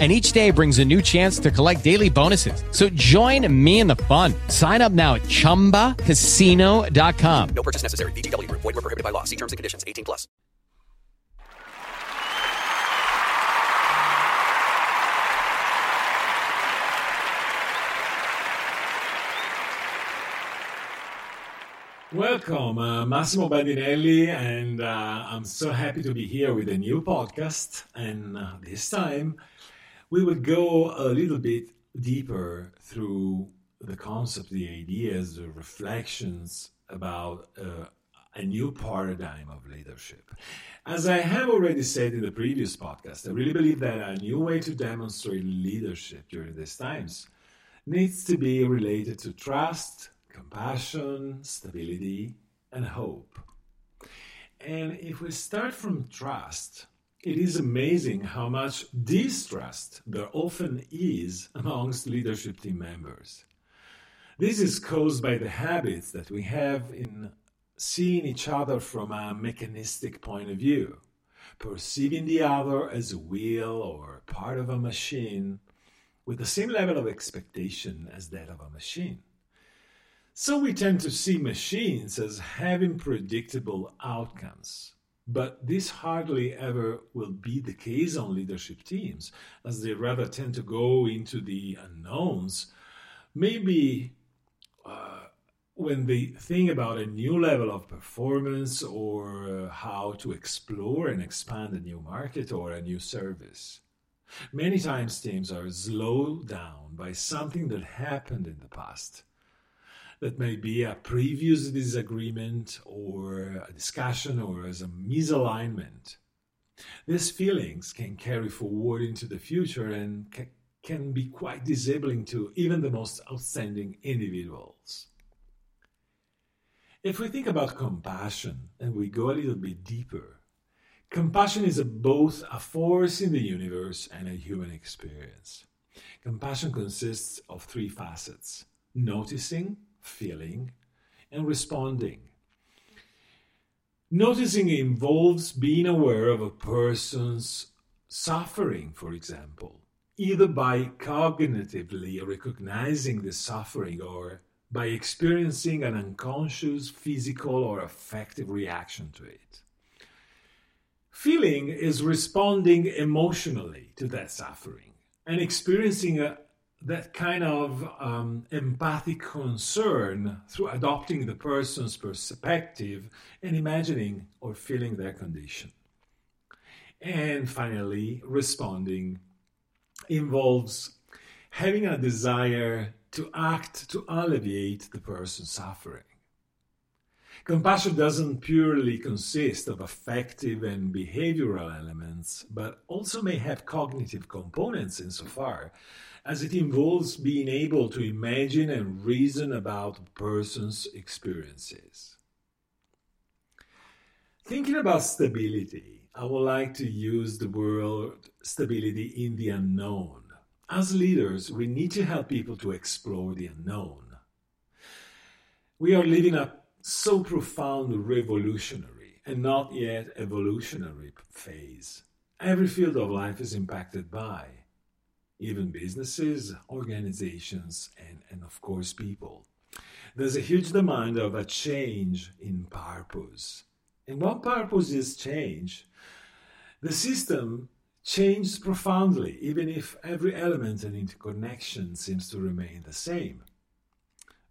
and each day brings a new chance to collect daily bonuses. So join me in the fun. Sign up now at ChumbaCasino.com. No purchase necessary. VGW. Void were prohibited by law. See terms and conditions. 18 plus. Welcome, uh, Massimo Bandinelli, and uh, I'm so happy to be here with a new podcast. And uh, this time, we will go a little bit deeper through the concept, the ideas, the reflections about uh, a new paradigm of leadership. As I have already said in the previous podcast, I really believe that a new way to demonstrate leadership during these times needs to be related to trust, compassion, stability, and hope. And if we start from trust, it is amazing how much distrust there often is amongst leadership team members. This is caused by the habits that we have in seeing each other from a mechanistic point of view, perceiving the other as a wheel or part of a machine with the same level of expectation as that of a machine. So we tend to see machines as having predictable outcomes but this hardly ever will be the case on leadership teams, as they rather tend to go into the unknowns. Maybe uh, when they think about a new level of performance or uh, how to explore and expand a new market or a new service. Many times teams are slowed down by something that happened in the past that may be a previous disagreement or a discussion or as a misalignment. These feelings can carry forward into the future and ca- can be quite disabling to even the most outstanding individuals. If we think about compassion and we go a little bit deeper, compassion is a, both a force in the universe and a human experience. Compassion consists of three facets noticing, feeling, and responding. Noticing involves being aware of a person's suffering, for example, either by cognitively recognizing the suffering or by experiencing an unconscious physical or affective reaction to it. Feeling is responding emotionally to that suffering and experiencing a, that kind of um, empathic concern through adopting the person's perspective and imagining or feeling their condition. And finally, responding involves having a desire to act to alleviate the person's suffering. Compassion doesn't purely consist of affective and behavioral elements, but also may have cognitive components insofar as it involves being able to imagine and reason about a person's experiences. Thinking about stability, I would like to use the word stability in the unknown. As leaders, we need to help people to explore the unknown. We are living a so profound revolutionary and not yet evolutionary phase. Every field of life is impacted by even businesses, organizations, and, and of course, people. There's a huge demand of a change in purpose. And what purpose is change? The system changes profoundly, even if every element and interconnection seems to remain the same.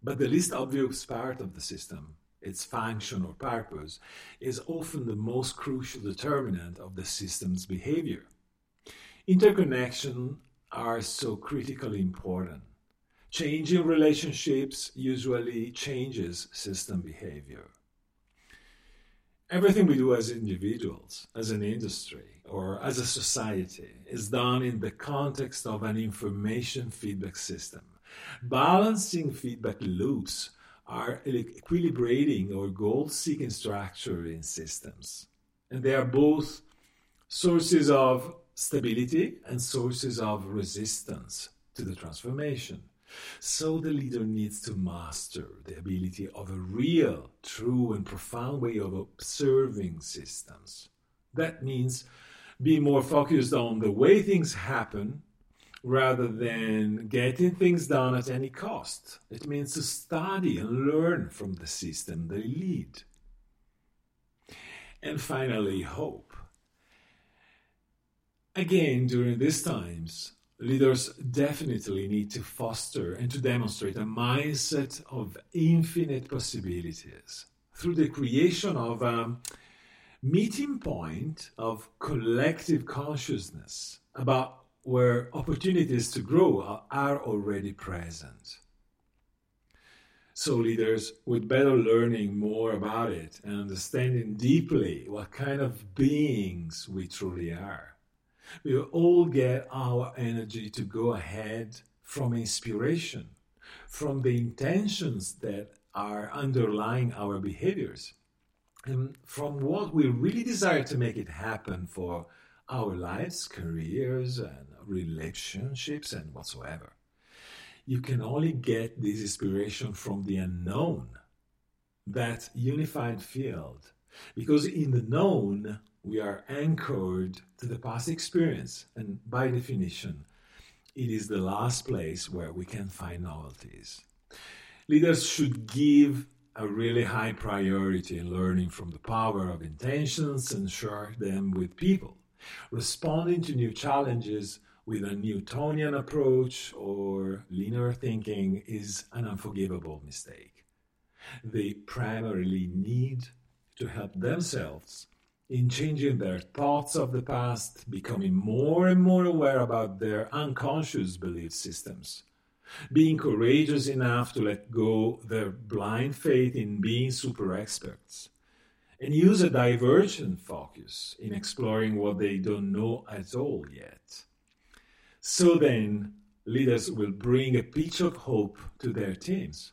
But the least obvious part of the system, its function or purpose, is often the most crucial determinant of the system's behavior. Interconnection are so critically important. Changing relationships usually changes system behavior. Everything we do as individuals, as an industry, or as a society is done in the context of an information feedback system. Balancing feedback loops are equilibrating or goal seeking structure in systems. And they are both sources of stability and sources of resistance to the transformation. So the leader needs to master the ability of a real, true, and profound way of observing systems. That means be more focused on the way things happen rather than getting things done at any cost. It means to study and learn from the system they lead. And finally, hope. Again, during these times, leaders definitely need to foster and to demonstrate a mindset of infinite possibilities through the creation of a meeting point of collective consciousness about where opportunities to grow are already present. So, leaders, with better learning more about it and understanding deeply what kind of beings we truly are, we will all get our energy to go ahead from inspiration, from the intentions that are underlying our behaviors, and from what we really desire to make it happen for our lives, careers, and relationships, and whatsoever. You can only get this inspiration from the unknown, that unified field, because in the known, we are anchored to the past experience, and by definition, it is the last place where we can find novelties. Leaders should give a really high priority in learning from the power of intentions and share them with people. Responding to new challenges with a Newtonian approach or linear thinking is an unforgivable mistake. They primarily need to help themselves in changing their thoughts of the past, becoming more and more aware about their unconscious belief systems, being courageous enough to let go their blind faith in being super experts, and use a divergent focus in exploring what they don't know at all yet. So then, leaders will bring a pitch of hope to their teams.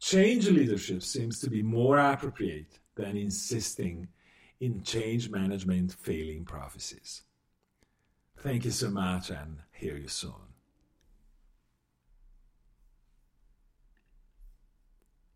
Change leadership seems to be more appropriate than insisting in change management failing prophecies. Thank you so much and hear you soon.